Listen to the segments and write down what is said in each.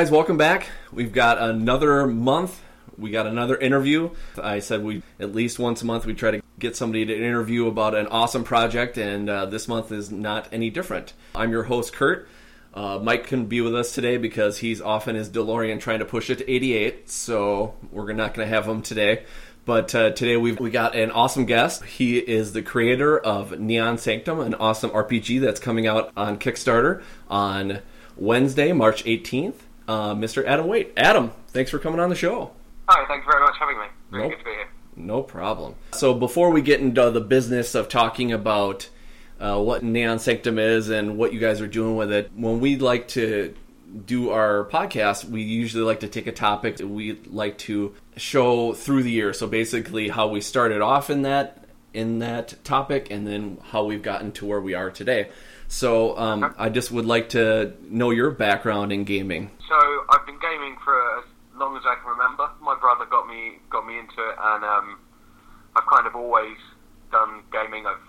Guys, welcome back. We've got another month. We got another interview. I said we at least once a month we try to get somebody to interview about an awesome project, and uh, this month is not any different. I'm your host, Kurt. Uh, Mike couldn't be with us today because he's off in his DeLorean trying to push it to 88, so we're not going to have him today. But uh, today we've we got an awesome guest. He is the creator of Neon Sanctum, an awesome RPG that's coming out on Kickstarter on Wednesday, March 18th. Uh, Mr. Adam Waite. Adam, thanks for coming on the show. Hi, thanks very much for having me. Really Nope. good to be here. No problem. So before we get into the business of talking about uh, what Neon Sanctum is and what you guys are doing with it, when we like to do our podcast, we usually like to take a topic that we like to show through the year. So basically, how we started off in that in that topic, and then how we've gotten to where we are today. So um, I just would like to know your background in gaming. So I've been gaming for as long as I can remember. My brother got me got me into it, and um, I've kind of always done gaming. I've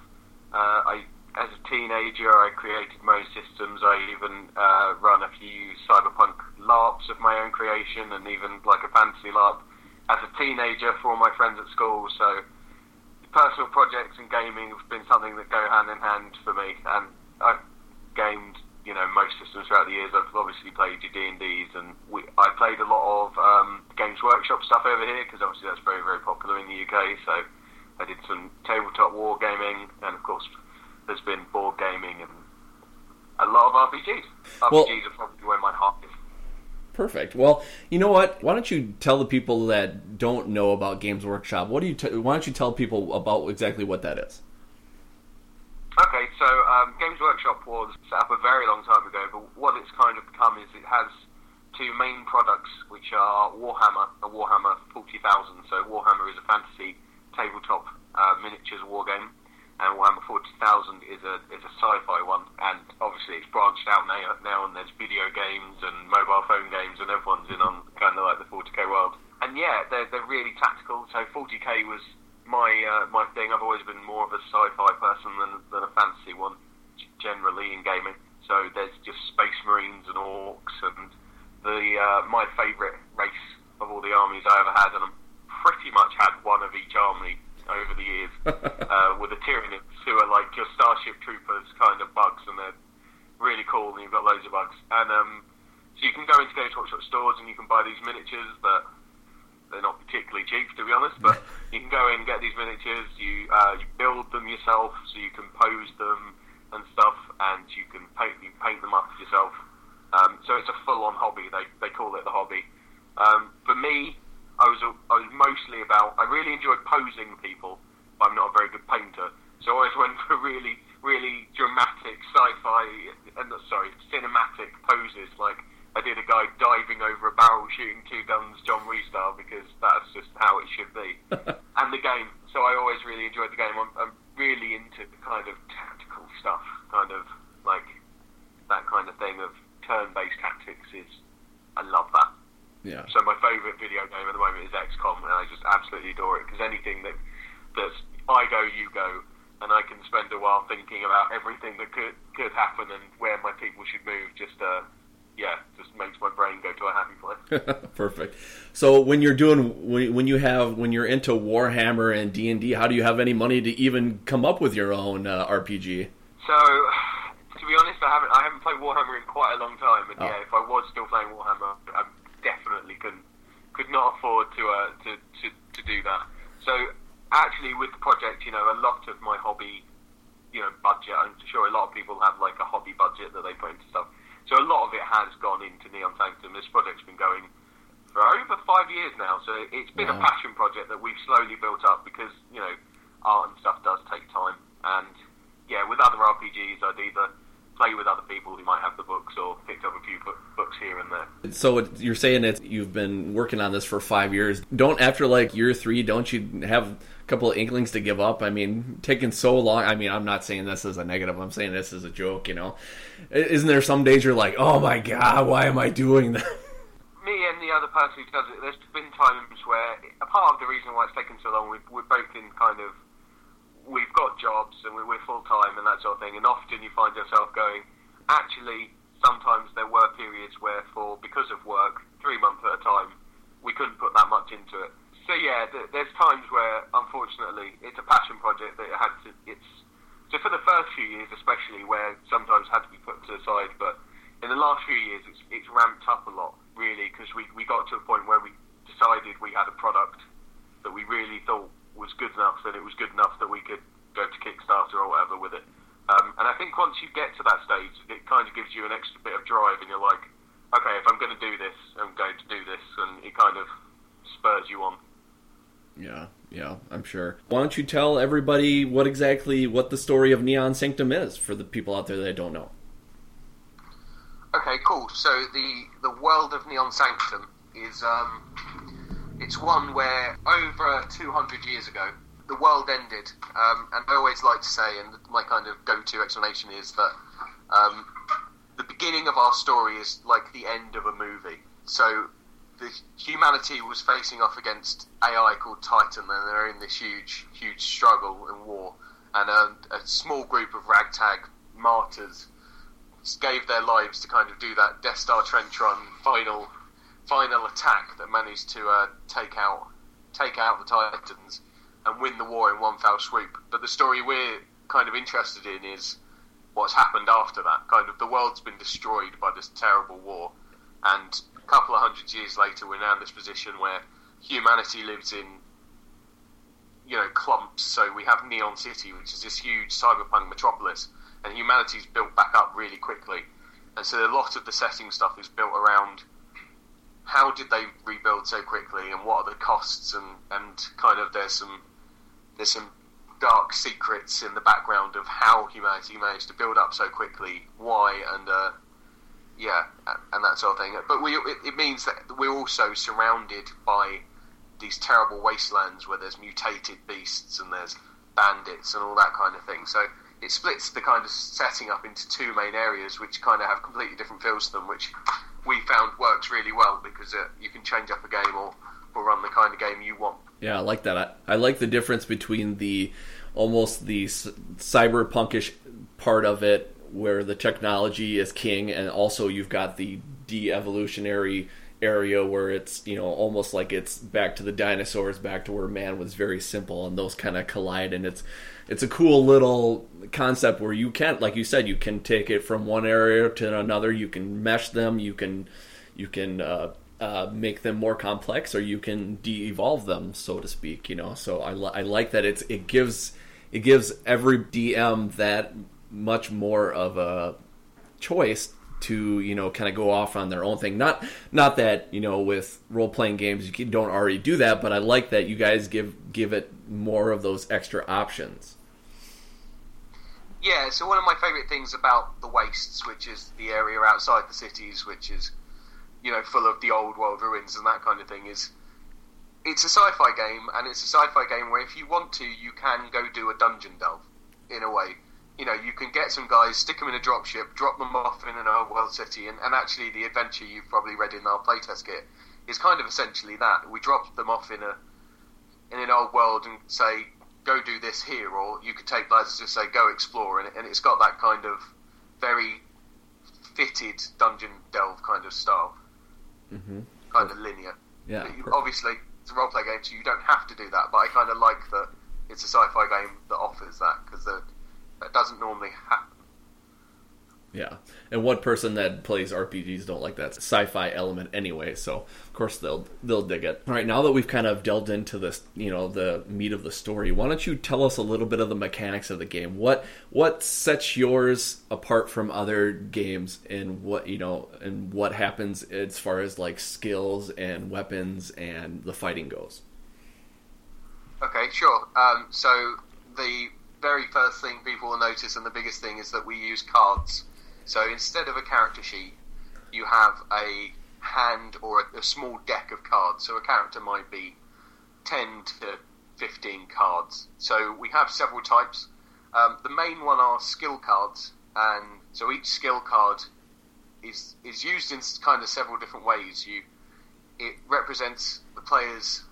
uh, I as a teenager I created my own systems. I even uh, run a few cyberpunk LARPs of my own creation, and even like a fantasy LARP as a teenager for all my friends at school. So personal projects and gaming have been something that go hand in hand for me, and I've gamed you know most systems throughout the years. I've obviously played your D and D's, and we I played a lot of um, Games Workshop stuff over here because obviously that's very very popular in the UK. So I did some tabletop war gaming, and of course there's been board gaming and a lot of RPGs. RPGs Well- are probably where my heart is. Perfect. Well, you know what? Why don't you tell the people that don't know about Games Workshop? What do you? T- why don't you tell people about exactly what that is? Okay, so um, Games Workshop was set up a very long time ago, but what it's kind of become is it has two main products, which are Warhammer and Warhammer 40,000. So Warhammer is a fantasy tabletop uh, miniatures war game, and Warhammer 40,000 is a is a sci-fi one. And obviously, it's branched out now, now and there's video games and mobile phone games, and everyone's in on kind of like the 40k world. And yeah, they're they're really tactical. So 40k was my uh, my thing. I've always been more of a sci-fi person than, than a fantasy one, generally in gaming. So there's just space marines and orcs, and the uh, my favourite race of all the armies I ever had, and I'm pretty much had one of each army over the years, uh, with the Tyranids, who are like your Starship Troopers kind of bugs, and they're really cool, and you've got loads of bugs. And um, so you can go into Games Workshop stores and you can buy these miniatures that they're not particularly cheap, to be honest, but go in get these miniatures. You uh, you build them yourself, so you can pose them and stuff, and you can paint you paint them up yourself. Um, so it's a full-on hobby. They they call it the hobby. Um, for me, I was a, I was mostly about. I really enjoyed posing people, but I'm not a very good painter. So I always went for really really dramatic sci-fi, and uh, sorry, cinematic poses like. I did a guy diving over a barrel shooting two guns John Woo style because that's just how it should be. and the game. So I always really enjoyed the game. I'm, I'm really into the kind of tactical stuff, kind of like that kind of thing of turn-based tactics. Is I love that. Yeah. So my favourite video game at the moment is XCOM, and I just absolutely adore it because anything that that's I go, you go, and I can spend a while thinking about everything that could could happen and where my people should move. Just uh, yeah, just makes my brain go to a happy place. Perfect. So when you're doing when, when you have when you're into Warhammer and D and D, how do you have any money to even come up with your own uh, RPG? So, to be honest, I haven't I haven't played Warhammer in quite a long time, and Oh. yeah, if I was still playing Warhammer, I definitely couldn't could not afford to uh, to, to to do that. So, actually, with the project, you know, a lot of my hobby, you know, budget. I'm sure a lot of people have like a hobby budget that they put into stuff. So a lot of it has gone into Neon Sanctum. This project's been going for over five years now. So it's been Wow. a passion project that we've slowly built up because you know art and stuff does take time. And yeah, with other RPGs, I'd either play with other people who might have the books or picked up a few books here and there. So it, you're saying that you've been working on this for five years. Don't after like year three, don't you have a couple of inklings to give up? I mean, taking so long. I mean, I'm not saying this as a negative. I'm saying this as a joke. You know, isn't there some days you're like, oh my god, why am I doing that? me and the other person who does it, there's been times where a part of the reason why it's taken so long, we've, we're both in kind of, we've got jobs and we're, we're full time and that sort of thing, and often you find yourself going, actually, sometimes there were periods where, for because of work, three months at a time, we couldn't put that much into it. So yeah, th- there's times where, unfortunately, it's a passion project that it had to, it's, so for the first few years especially, where sometimes had to be put to the side, but in the last few years, it's, it's ramped up a lot, really, because we, we got to a point where we decided we had a product that we really thought was good enough, that it was good enough that we could go to Kickstarter or whatever with it. Um, and I think once you get to that stage, it kind of gives you an extra bit of drive, and you're like, okay, if I'm going to do this, I'm going to do this, and it kind of spurs you on. Yeah, yeah, I'm sure. Why don't you tell everybody what exactly what the story of Neon Sanctum is for the people out there that don't know? Okay, cool. So the the world of Neon Sanctum is um, it's one where over 200 years ago the world ended, um, and I always like to say, and my kind of go-to explanation is that um, the beginning of our story is like the end of a movie. So the humanity was facing off against AI called Titan, and they're in this huge, huge struggle and war. And a, a small group of ragtag martyrs gave their lives to kind of do that Death Star trench run final, final attack that managed to uh, take out, take out the Titans and win the war in one fell swoop. But the story we're kind of interested in is what's happened after that. Kind of the world's been destroyed by this terrible war, and a couple of hundred years later, we're now in this position where humanity lives in, you know, clumps. So we have Neon City, which is this huge cyberpunk metropolis, and humanity's built back up really quickly. And so a lot of the setting stuff is built around how did they rebuild so quickly, and what are the costs, and and kind of there's some there's some dark secrets in the background of how humanity managed to build up so quickly, why, and uh, yeah, and that sort of thing. But we, it, it means that we're also surrounded by these terrible wastelands where there's mutated beasts and there's bandits and all that kind of thing. So it splits the kind of setting up into two main areas, which kind of have completely different feels to them, which we found works really well because uh, you can change up a game or, or run the kind of game you want. Yeah, I like that. I, I like the difference between the almost the c- cyberpunkish part of it, where the technology is king, and also you've got the de-evolutionary area where it's you know almost like it's back to the dinosaurs, back to where man was very simple, and those kind of collide, and it's it's a cool little concept where you can, like you said, you can take it from one area to another. You can mesh them. You can you can uh, uh, make them more complex, or you can de-evolve them, so to speak. You know, so I, li- I like that it's it gives it gives every DM that much more of a choice to you know kind of go off on their own thing. Not not that you know with role playing games you don't already do that, but I like that you guys give give it more of those extra options. Yeah, so one of my favourite things about the wastes, which is the area outside the cities, which is you know full of the old world ruins and that kind of thing, is it's a sci-fi game, and it's a sci-fi game where if you want to, you can go do a dungeon delve in a way. You know, you can get some guys, stick them in a dropship, drop them off in an old world city, and, and actually the adventure you've probably read in our playtest kit is kind of essentially that. We drop them off in a in an old world and say, go do this here, or you could take lads and just say, go explore, and, and it's got that kind of very fitted dungeon delve kind of style, Mm-hmm. kind of linear. Yeah, you- obviously, it's a role play game, so you don't have to do that. But I kind of like that it's a sci-fi game that offers that because that doesn't normally happen. Yeah, and one person that plays RPGs don't like that sci-fi element anyway, so of course they'll they'll dig it. All right, now that we've kind of delved into this, you know, the meat of the story, why don't you tell us a little bit of the mechanics of the game? What what sets yours apart from other games, and what you know, and what happens as far as like skills and weapons and the fighting goes? Okay, sure. Um, so the very first thing people will notice, and the biggest thing, is that we use cards so instead of a character sheet, you have a hand or a, a, small deck of cards. So a character might be 10 to 15 cards. So we have several types. Um, the main one are skill cards, and so each skill card is is used in kind of several different ways. You it represents the player's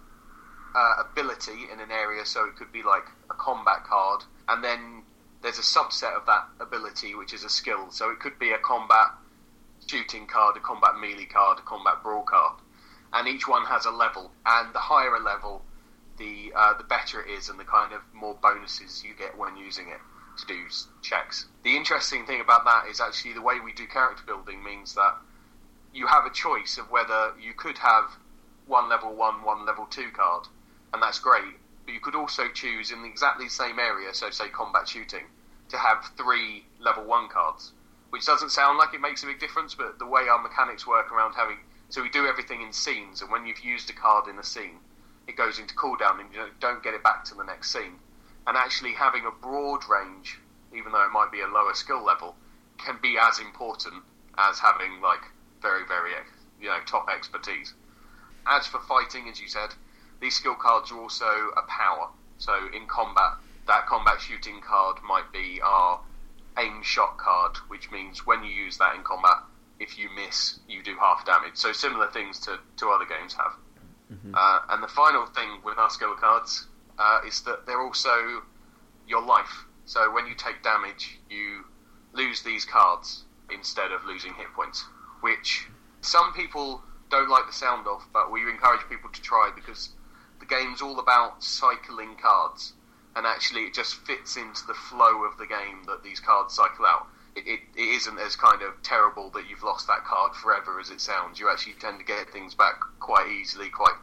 uh, ability in an area, so it could be like a combat card, and then there's a subset of that ability which is a skill. So it could be a combat shooting card, a combat melee card, a combat brawl card, and each one has a level. And the higher a level, the uh, the better it is, and the kind of more bonuses you get when using it to do checks. The interesting thing about that is actually the way we do character building means that you have a choice of whether you could have one level one, one level two card, and that's great but you could also choose in the exactly the same area, so say combat shooting, to have three level one cards, which doesn't sound like it makes a big difference, but the way our mechanics work around having so we do everything in scenes, and when you've used a card in a scene, it goes into cooldown, and you don't get it back to the next scene. And actually having a broad range, even though it might be a lower skill level, can be as important as having like very very you know top expertise. As for fighting, as you said, these skill cards are also a power. So in combat, that combat shooting card might be our aim shot card, which means when you use that in combat, if you miss, you do half damage. So similar things to, to other games have. Mm-hmm. Uh, and the final thing with our skill cards uh, is that they're also your life. So when you take damage, you lose these cards instead of losing hit points, which some people don't like the sound of, but we encourage people to try because the game's all about cycling cards, and actually it just fits into the flow of the game that these cards cycle out. It, it, it isn't as kind of terrible that you've lost that card forever as it sounds. You actually tend to get things back quite easily, quite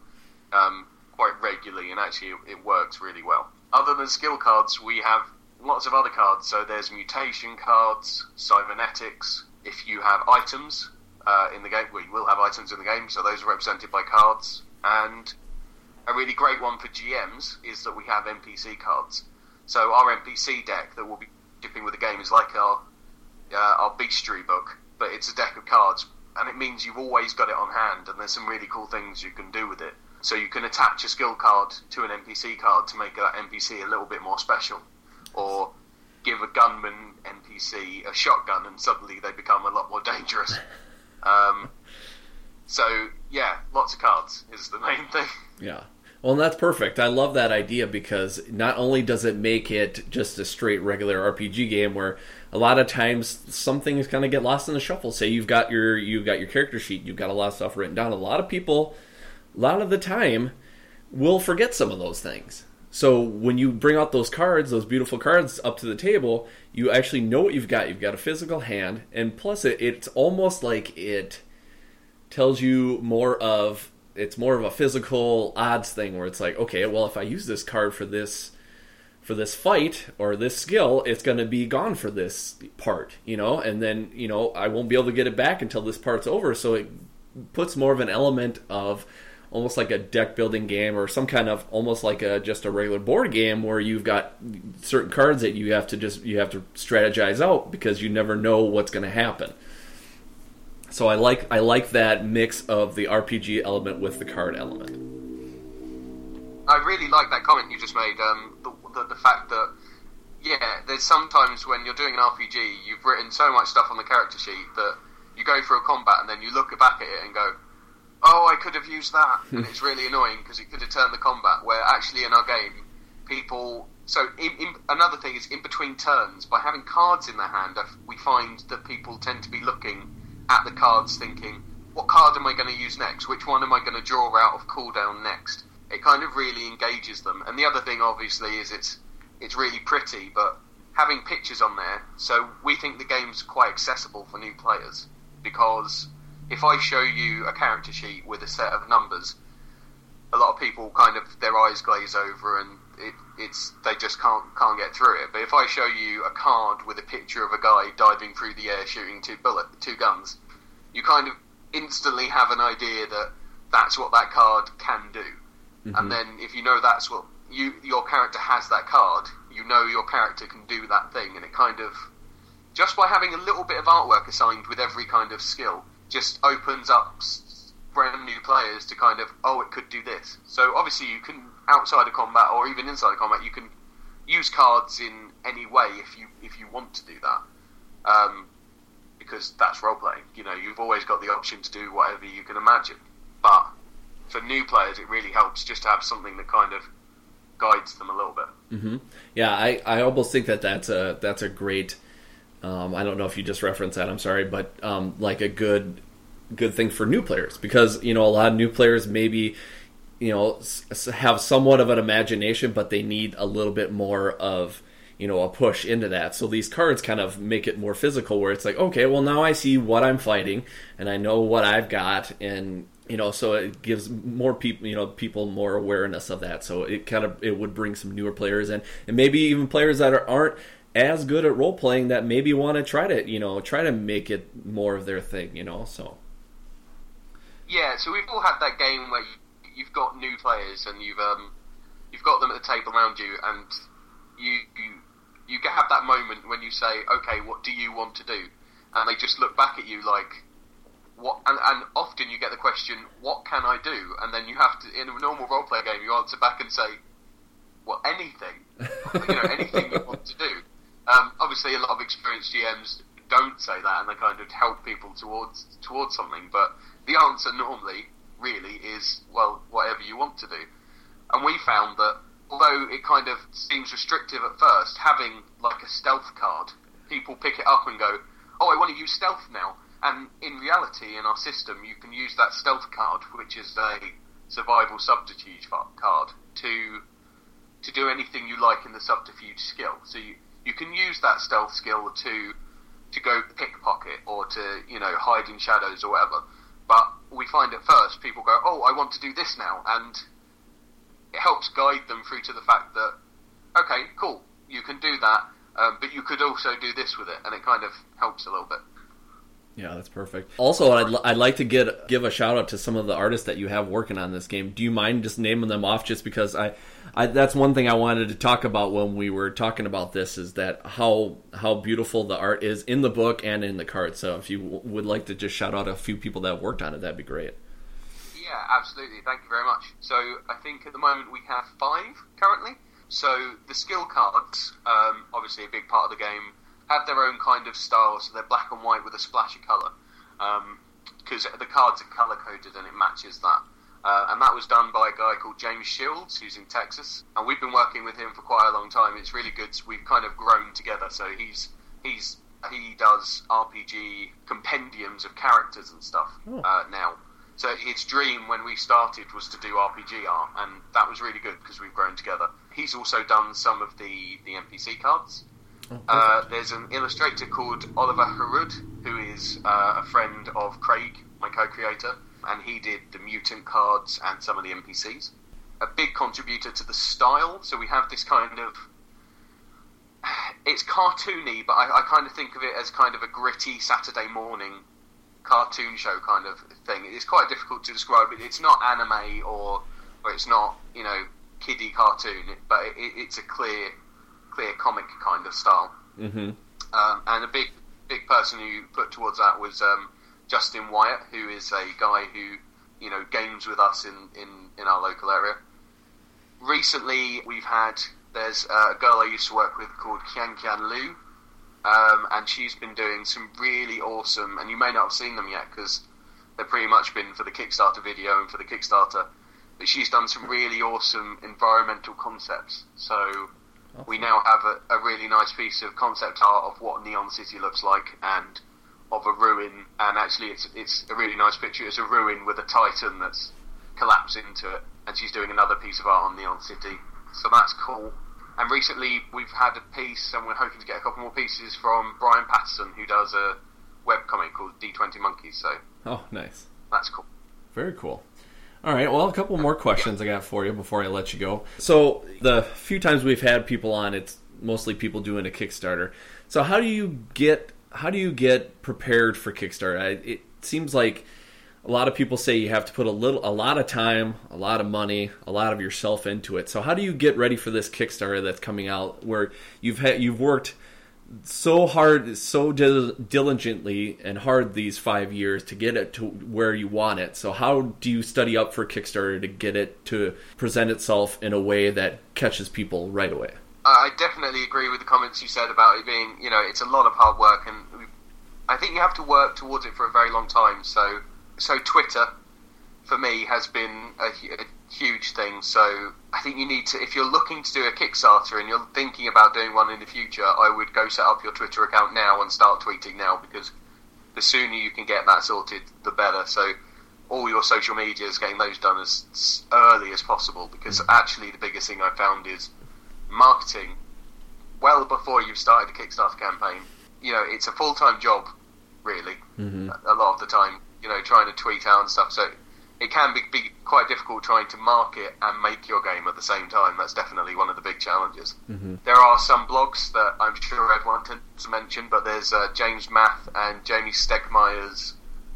um, quite regularly, and actually it, it works really well. Other than skill cards, we have lots of other cards. So there's mutation cards, cybernetics. If you have items uh, in the game, we will have items in the game, so those are represented by cards. And a really great one for GMs is that we have NPC cards. So our NPC deck that we'll be shipping with the game is like our uh, our bestiary book, but it's a deck of cards, and it means you've always got it on hand, and there's some really cool things you can do with it. So you can attach a skill card to an NPC card to make that NPC a little bit more special, or give a gunman NPC a shotgun, and suddenly they become a lot more dangerous. Um, so yeah, lots of cards is the main thing. Yeah. Well, that's perfect. I love that idea because not only does it make it just a straight regular RPG game where a lot of times some things kind of get lost in the shuffle. Say you've got your you've got your character sheet, you've got a lot of stuff written down. A lot of people, a lot of the time, will forget some of those things. So when you bring out those cards, those beautiful cards up to the table, you actually know what you've got. You've got a physical hand, and plus it, it's almost like it tells you more of it's more of a physical odds thing where it's like, okay, well, if I use this card for this for this fight or this skill, it's going to be gone for this part, you know, and then you know I won't be able to get it back until this part's over. So it puts more of an element of almost like a deck building game or some kind of almost like a just a regular board game where you've got certain cards that you have to just you have to strategize out because you never know what's going to happen. So I like I like that mix of the RPG element with the card element. I really like that comment you just made. Um, the, the, the fact that yeah, there's sometimes when you're doing an RPG, you've written so much stuff on the character sheet that you go through a combat and then you look back at it and go, "Oh, I could have used that," and it's really annoying because it could have turned the combat. Where actually in our game, people. So in, in, another thing is in between turns, by having cards in their hand, we find that people tend to be looking at the cards thinking, what card am I going to use next? Which one am I going to draw out of cooldown next? It kind of really engages them. And the other thing, obviously, is it's it's really pretty, but having pictures on there. So we think the game's quite accessible for new players because if I show you a character sheet with a set of numbers, a lot of people kind of their eyes glaze over and it, it's they just can't can't get through it. But if I show you a card with a picture of a guy diving through the air shooting two bullet two guns, you kind of instantly have an idea that that's what that card can do. Mm-hmm. And then if you know that's what you your character has that card, you know your character can do that thing, and it kind of just by having a little bit of artwork assigned with every kind of skill just opens up brand new players to kind of oh it could do this. So obviously you can outside of combat or even inside of combat you can use cards in any way if you if you want to do that. Um, because that's role playing. You know, you've always got the option to do whatever you can imagine. But for new players, it really helps just to have something that kind of guides them a little bit. Mm-hmm. Yeah, I, I almost think that that's a that's a great. Um, I don't know if you just referenced that. I'm sorry, but um, like a good good thing for new players because you know a lot of new players maybe you know have somewhat of an imagination, but they need a little bit more of you know a push into that. So these cards kind of make it more physical, where it's like, okay, well now I see what I'm fighting and I know what I've got, and you know, so it gives more people, you know, people more awareness of that. So it kind of it would bring some newer players in, and maybe even players that are, aren't as good at role playing that maybe want to try to, you know, try to make it more of their thing, you know. So yeah, so we've all had that game where you, have got new players and you've um, you've got them at the table around you, and you you you have that moment when you say, okay, what do you want to do? And they just look back at you like, what? And, and often you get the question, what can I do? And then you have to, in a normal role play game, you answer back and say, well, anything, you know, anything you want to do. Um, obviously, a lot of experienced GMs don't say that, and they kind of help people towards towards something. But the answer normally, really, is well, whatever you want to do. And we found that although it kind of seems restrictive at first, having like a stealth card, people pick it up and go, "Oh, I want to use stealth now." And in reality, in our system, you can use that stealth card, which is a survival subterfuge card, to to do anything you like in the subterfuge skill. So you, you can use that stealth skill to to go pickpocket or to you know hide in shadows or whatever. But we find at first people go, "Oh, I want to do this now," and it helps guide them through to the fact that, okay, cool, you can do that, um, but you could also do this with it, and it kind of helps a little bit. Yeah, that's perfect. Also, I'd, I'd like to get give a shout out to some of the artists that you have working on this game. Do you mind just naming them off? Just because I, I that's one thing I wanted to talk about when we were talking about this is that how how beautiful the art is in the book and in the card. So if you w- would like to just shout out a few people that worked on it, that'd be great. Yeah, absolutely. Thank you very much. So I think at the moment we have five currently. So the skill cards, um, obviously a big part of the game, have their own kind of style. So they're black and white with a splash of colour. Because um, the cards are colour coded and it matches that. Uh, and that was done by a guy called James Shields, who's in Texas. And we've been working with him for quite a long time. It's really good. We've kind of grown together. So he's he's he does RPG compendiums of characters and stuff oh. uh, now. So his dream when we started was to do RPG art, and that was really good because we've grown together. He's also done some of the, the NPC cards. Uh, there's an illustrator called Oliver Harud, who is uh, a friend of Craig, my co-creator, and he did the mutant cards and some of the NPCs. A big contributor to the style, so we have this kind of it's cartoony, but I, I, kind of think of it as kind of a gritty Saturday morning cartoon show kind of thing. It's quite difficult to describe. It. It's not anime or, or it's not you know kiddie cartoon, but it, it's a clear, clear comic kind of style. Mm-hmm. Um, and a big, big person who put towards that was um, Justin Wyatt, who is a guy who you know games with us in in, in our local area. Recently, we've had there's a girl I used to work with called Kian Kian Lu, um, and she's been doing some really awesome, and you may not have seen them yet because they've pretty much been for the Kickstarter video and for the Kickstarter. But she's done some really awesome environmental concepts. So awesome. we now have a, a, really nice piece of concept art of what Neon City looks like and of a ruin. And actually, it's it's a really nice picture. It's a ruin with a titan that's collapsed into it, and she's doing another piece of art on Neon City. So that's cool. And recently we've had a piece, and we're hoping to get a couple more pieces from Brian Patterson, who does a web comic called D20 Monkeys. So Oh, nice. that's cool. Very cool. All right, well, a couple more questions I got for you before I let you go. So, the few times we've had people on, it's mostly people doing a Kickstarter. So, how do you get how do you get prepared for Kickstarter? I, it seems like a lot of people say you have to put a little a lot of time, a lot of money, a lot of yourself into it. So, how do you get ready for this Kickstarter that's coming out where you've had you've worked so hard, so dil- diligently and hard these five years to get it to where you want it. So, how do you study up for Kickstarter to get it to present itself in a way that catches people right away? I definitely agree with the comments you said about it being, you know, it's a lot of hard work, and I think you have to work towards it for a very long time. So, so Twitter, for me, has been a, a huge thing. So, I think you need to, if you're looking to do a Kickstarter and you're thinking about doing one in the future, I would go set up your Twitter account now and start tweeting now because the sooner you can get that sorted, the better. So, all your social medias, getting those done as early as possible because actually the biggest thing I found is marketing well before you've started a Kickstarter campaign. You know, it's a full time job, really, Mm-hmm. a lot of the time, you know, trying to tweet out and stuff. So it can be, be quite difficult trying to market and make your game at the same time. That's definitely one of the big challenges. Mm-hmm. There are some blogs that I'm sure Ed wanted to mention, but there's uh, James Mathe and Jamey Stegmaier's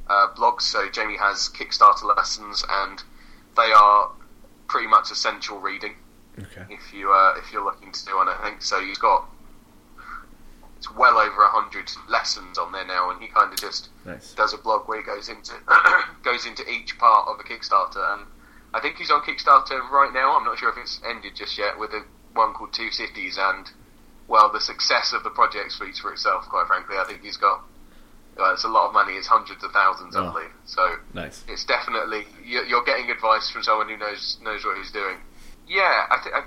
uh, blogs. So Jamey has Kickstarter lessons, and they are pretty much essential reading Okay. if you uh, if you're looking to do one. I think so. He's got it's well over a hundred lessons on there now, and he kind of just Nice. does a blog where he goes into goes into each part of a Kickstarter, and I think he's on Kickstarter right now. I'm not sure if it's ended just yet with a one called Two Cities, and well, the success of the project speaks for itself. Quite frankly, I think he's got well, it's a lot of money. It's hundreds of thousands, I Oh. believe. So Nice. it's definitely you're you're getting advice from someone who knows knows what he's doing. Yeah, I, th- I, I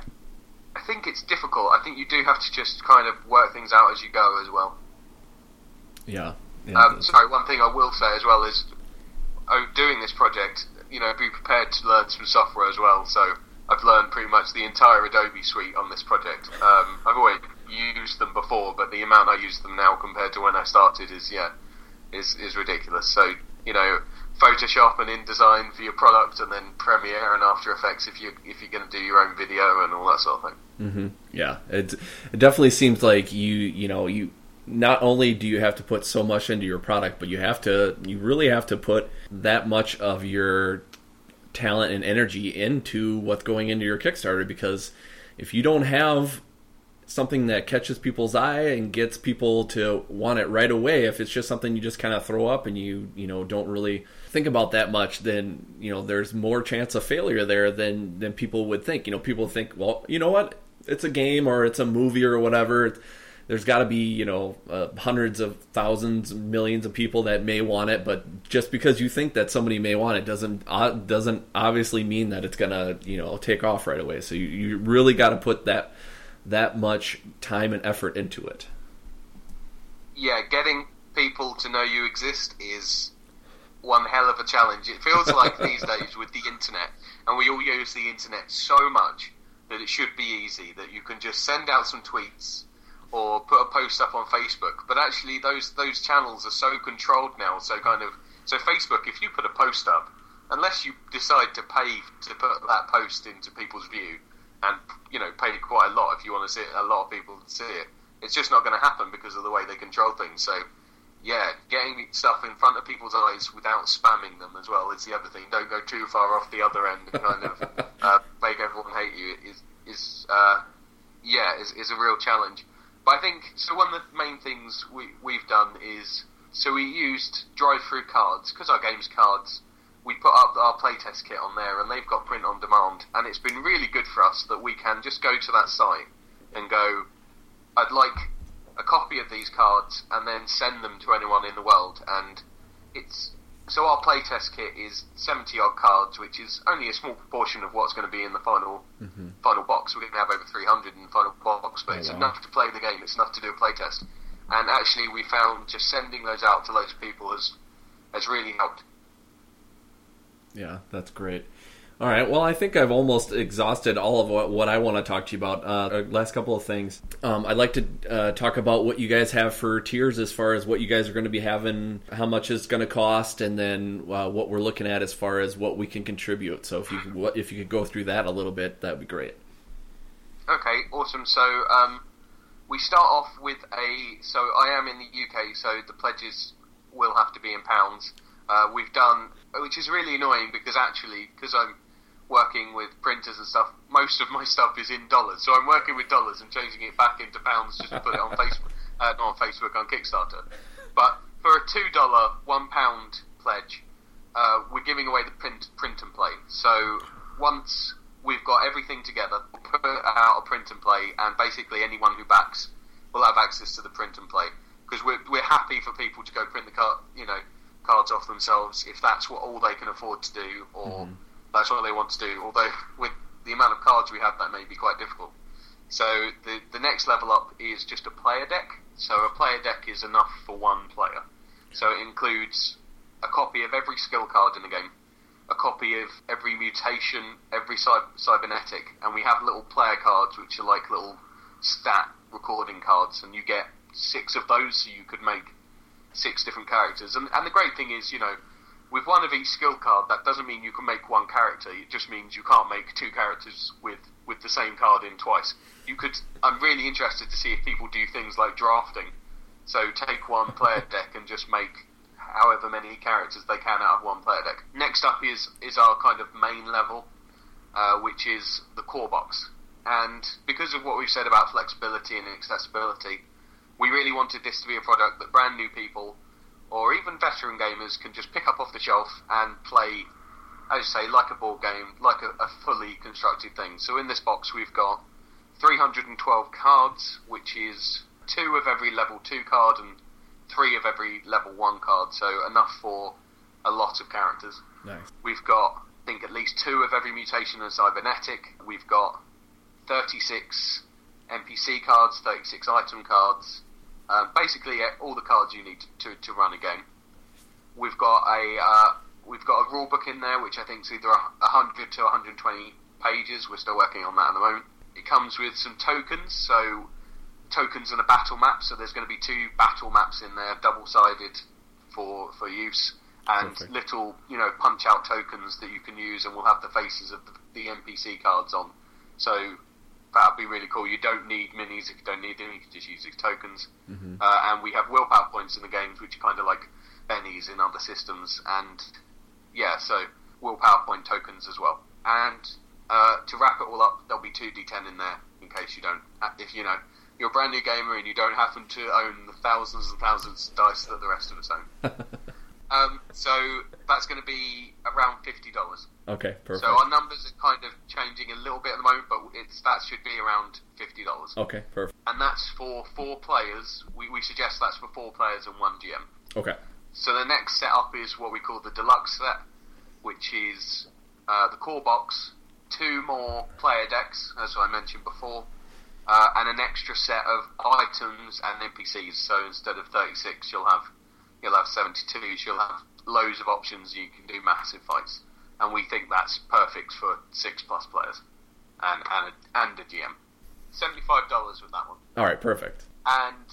think it's difficult. I think you do have to just kind of work things out as you go as well. Yeah. yeah Um, sorry, one thing I will say as well is, oh, doing this project, you know, be prepared to learn some software as well. So I've learned pretty much the entire Adobe suite on this project. Um, I've always used them before, but the amount I use them now compared to when I started is yeah, is is ridiculous. So you know, Photoshop and InDesign for your product, and then Premiere and After Effects if you if you're going to do your own video and all that sort of thing. hmm Yeah, it it definitely seems like you you know you not only do you have to put so much into your product, but you have to you really have to put that much of your talent and energy into what's going into your Kickstarter because if you don't have something that catches people's eye and gets people to want it right away if it's just something you just kind of throw up and you you know don't really think about that much then you know there's more chance of failure there than than people would think. You know people think well you know what? It's a game or it's a movie or whatever. There's got to be you know uh, hundreds of thousands millions of people that may want it but just because you think that somebody may want it doesn't uh, doesn't obviously mean that it's gonna you know take off right away. So you, you really got to put that that much time and effort into it. Yeah, getting people to know you exist is one hell of a challenge. It feels like these days with the internet, and we all use the internet so much that it should be easy that you can just send out some tweets or put a post up on Facebook. But actually, those those channels are so controlled now. So kind of so Facebook, if you put a post up, unless you decide to pay to put that post into people's view, and you know pay quite a lot if you want to see it, a lot of people to see it, it's just not going to happen because of the way they control things. So yeah, getting stuff in front of people's eyes without spamming them as well is the other thing. Don't go too far off the other end and kind of uh, make everyone hate you. Is is uh, yeah, is, is a real challenge. But I think so. One of the main things we we've done is so we used DriveThruCards because our game's cards. We put up our playtest kit on there, and they've got print on demand, and it's been really good for us that we can just go to that site and go. I'd like a copy of these cards and then send them to anyone in the world. And it's so our playtest kit is seventy odd cards, which is only a small proportion of what's going to be in the final mm-hmm. final box. We're going to have over three hundred in the final box, but Oh, it's wow. enough to play the game. It's enough to do a playtest. And actually, we found just sending those out to loads of people has has really helped. Yeah, that's great. All right. Well, I think I've almost exhausted all of what, what I want to talk to you about. Uh, last couple of things. Um, I'd like to uh, talk about what you guys have for tiers as far as what you guys are going to be having, how much it's going to cost, and then uh, what we're looking at as far as what we can contribute. So if you could, what, if you could go through that a little bit, that'd be great. Okay, awesome. So um, we start off with a. So I am in the UK, so the pledges will have to be in pounds. Uh, we've done, which is really annoying because actually, because I'm working with printers and stuff, most of my stuff is in dollars. So I'm working with dollars and changing it back into pounds just to put it on Facebook, uh, not on Facebook, on Kickstarter. But for a two dollar, one pound pledge, uh, we're giving away the print, print and play. So once we've got everything together, we'll put out a print and play, and basically anyone who backs will have access to the print and play because we're we're happy for people to go print the card, you know, cards off themselves if that's what all they can afford to do, or mm-hmm. That's what they want to do. Although with the amount of cards we have, that may be quite difficult. So the the next level up is just a player deck. So a player deck is enough for one player. So it includes a copy of every skill card in the game, a copy of every mutation, every cybernetic, and we have little player cards which are like little stat recording cards, and you get six of those, so you could make six different characters. And, and the great thing is, you know, with one of each skill card, that doesn't mean you can make one character. It just means you can't make two characters with with the same card in twice. You could. I'm really interested to see if people do things like drafting. So take one player deck and just make however many characters they can out of one player deck. Next up is is our kind of main level, uh, which is the core box. And because of what we've said about flexibility and accessibility, we really wanted this to be a product that brand new people or even veteran gamers can just pick up off the shelf and play, as I say, like a board game, like a, a fully constructed thing. So in this box, we've got 312 cards, which is two of every level two card and three of every level one card, so enough for a lot of characters. Nice. We've got, I think, at least two of every mutation and cybernetic. We've got 36 NPC cards, 36 item cards, um, basically all the cards you need to, to run a game. We've got a uh, we've got a rule book in there, which I think is either 100 to 120 pages. We're still working on that at the moment. It comes with some tokens, so tokens and a battle map. So there's going to be two battle maps in there, double sided for for use, and Perfect. little you know punch out tokens that you can use, and we'll have the faces of the, the NPC cards on. So that'd be really cool. You don't need minis if you don't need them. You can just use these tokens. Mm-hmm. Uh, and we have willpower points in the games, which are kind of like bennies in other systems. And yeah, so willpower point tokens as well. And uh, to wrap it all up, there'll be two D10 in there in case you don't. Uh, if you know you're a brand new gamer and you don't happen to own the thousands and thousands of dice that the rest of us own. Um, so that's going to be around fifty dollars. Okay, perfect. So our numbers are kind of changing a little bit at the moment, but it's that should be around fifty dollars. Okay, perfect. And that's for four players. We, we suggest that's for four players and one GM. Okay. So the next setup is what we call the deluxe set, which is uh, the core box, two more player decks, as I mentioned before, uh, and an extra set of items and NPCs. So instead of 36, you'll have you'll have 72s, you'll have loads of options, you can do massive fights. And we think that's perfect for six plus players and, and, a, and a GM. $75 with that one. All right, perfect. And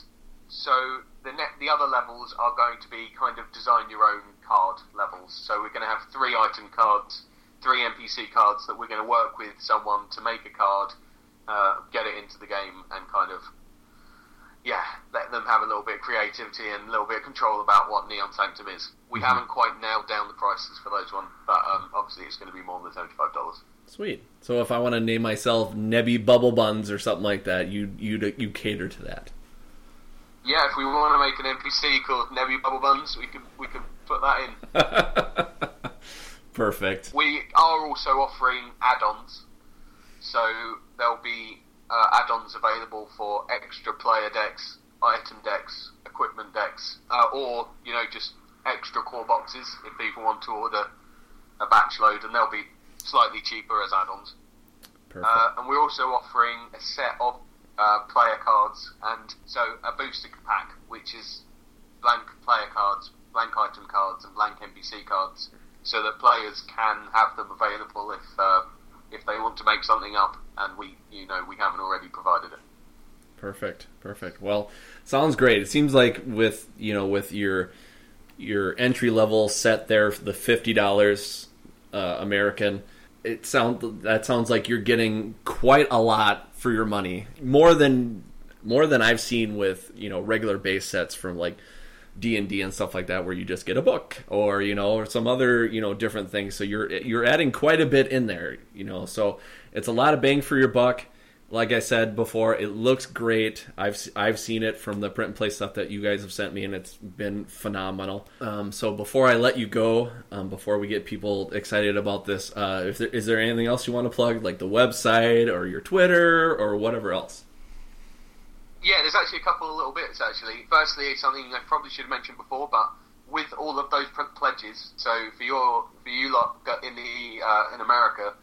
so the net, the other levels are going to be kind of design your own card levels. So we're going to have three item cards, three NPC cards that we're going to work with someone to make a card, uh, get it into the game, and kind of yeah, let them have a little bit of creativity and a little bit of control about what Neon Sanctum is. We mm-hmm. haven't quite nailed down the prices for those ones, but um, obviously it's going to be more than seventy five dollars. Sweet. So if I want to name myself Nebby Bubble Buns or something like that, you you you cater to that. Yeah, if we want to make an NPC called Nebby Bubble Buns, we can we can put that in. Perfect. We are also offering add-ons, so there'll be uh, add-ons available for extra player decks, item decks, equipment decks, uh, or you know just extra core boxes if people want to order a batch load, and they'll be slightly cheaper as add-ons. Uh, and we're also offering a set of uh, player cards, and so a booster pack, which is blank player cards, blank item cards, and blank NPC cards so that players can have them available if uh, if they want to make something up, and we you know we haven't already provided it. Perfect, perfect. Well, sounds great. It seems like with you know with your your entry level set there, the fifty dollars uh, American. It sounds that sounds like you're getting quite a lot for your money, more than more than I've seen with you know regular base sets from like D and D and stuff like that, where you just get a book or you know or some other you know different things. So you're you're adding quite a bit in there, you know. So it's a lot of bang for your buck like I said before, it looks great. I've I've seen it from the print and play stuff that you guys have sent me, and it's been phenomenal. Um, so before I let you go, um, before we get people excited about this, uh, if there, is there anything else you want to plug, like the website or your Twitter or whatever else? Yeah, there's actually a couple of little bits. Actually, firstly, something I probably should have mentioned before, but with all of those pledges, so for your for you lot in the uh, in America,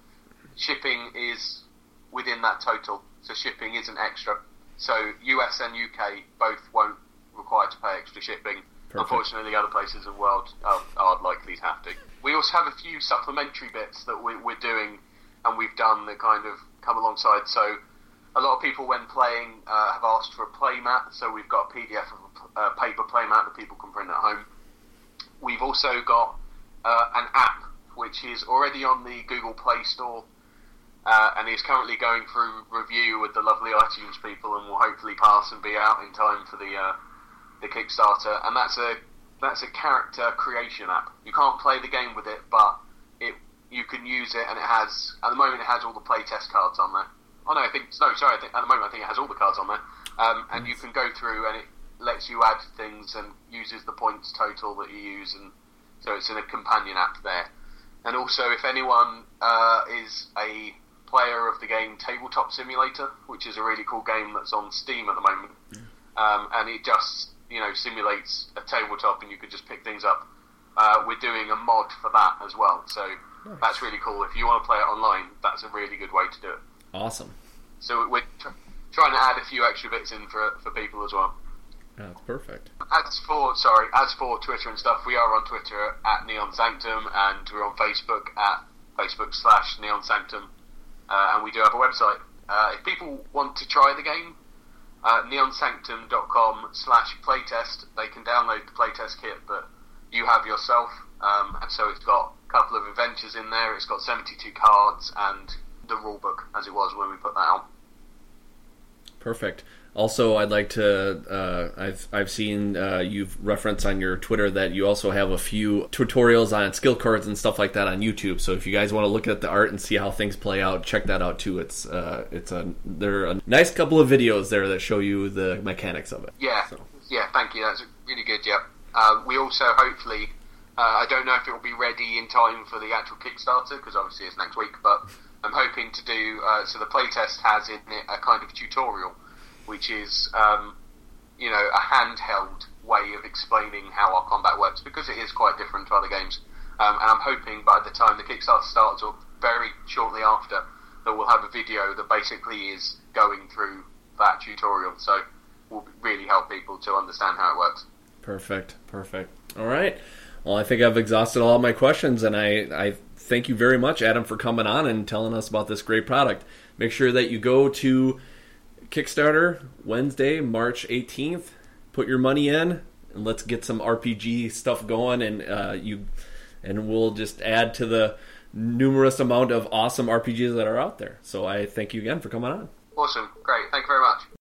shipping is within that total. So shipping isn't extra. So US and UK both won't require to pay extra shipping. Perfect. Unfortunately, other places in the world are, are likely to have to. We also have a few supplementary bits that we, we're doing and we've done that kind of come alongside. So a lot of people, when playing, uh, have asked for a playmat. So we've got a PDF of a uh, paper playmat that people can print at home. We've also got uh, an app which is already on the Google Play Store uh, and is currently going through review with the lovely iTunes people, and will hopefully pass and be out in time for the uh, the Kickstarter. And that's a that's a character creation app. You can't play the game with it, but it you can use it, and it has at the moment it has all the playtest cards on there. Oh no, I think no, sorry, I think, at the moment I think it has all the cards on there, um, and you can go through and it lets you add things and uses the points total that you use, and so it's in a companion app there. And also, if anyone uh, is a player of the game Tabletop Simulator, which is a really cool game that's on Steam at the moment. Um, and it just you know simulates a tabletop, and you can just pick things up. Uh, we're doing a mod for that as well, so nice. that's really cool. If you want to play it online, that's a really good way to do it. Awesome. So we're tr- trying to add a few extra bits in for for people as well. That's perfect. As for sorry, as for Twitter and stuff, we are on Twitter at Neon Sanctum, and we're on Facebook at Facebook slash Neon Sanctum uh, and we do have a website. Uh, if people want to try the game, uh, neonsanctum.com slash playtest, they can download the playtest kit that you have yourself. Um, and so it's got a couple of adventures in there, it's got 72 cards and the rulebook as it was when we put that out. Perfect. Also, I'd like to. Uh, I've I've seen uh, you've referenced on your Twitter that you also have a few tutorials on skill cards and stuff like that on YouTube. So if you guys want to look at the art and see how things play out, check that out too. It's uh, it's a there are a nice couple of videos there that show you the mechanics of it. Yeah, so. yeah. Thank you. That's really good. Yeah. Uh, we also hopefully. Uh, I don't know if it will be ready in time for the actual Kickstarter because obviously it's next week, but I'm hoping to do. Uh, so the playtest has in it a kind of tutorial which is um, you know a handheld way of explaining how our combat works because it is quite different to other games. Um, and I'm hoping by the time the Kickstarter starts, or very shortly after, that we'll have a video that basically is going through that tutorial. So will really help people to understand how it works. Perfect, perfect. All right. Well, I think I've exhausted all my questions, and I, I thank you very much, Adam, for coming on and telling us about this great product. Make sure that you go to Kickstarter Wednesday, March 18th. Put your money in and let's get some RPG stuff going and uh, you and we'll just add to the numerous amount of awesome RPGs that are out there. So I thank you again for coming on. Awesome. Great. Thank you very much.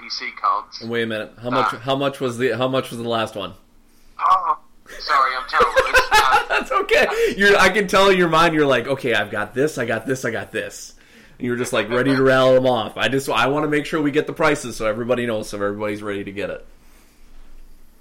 NPC cards. Wait a minute. How much? Uh, how much was the? How much was the last one? Oh, Sorry, I'm terrible. Uh, That's okay. You're. I can tell in your mind. You're like, okay, I've got this. I got this. I got this. And you're just like ready to rattle them off. I just. I want to make sure we get the prices so everybody knows. So everybody's ready to get it.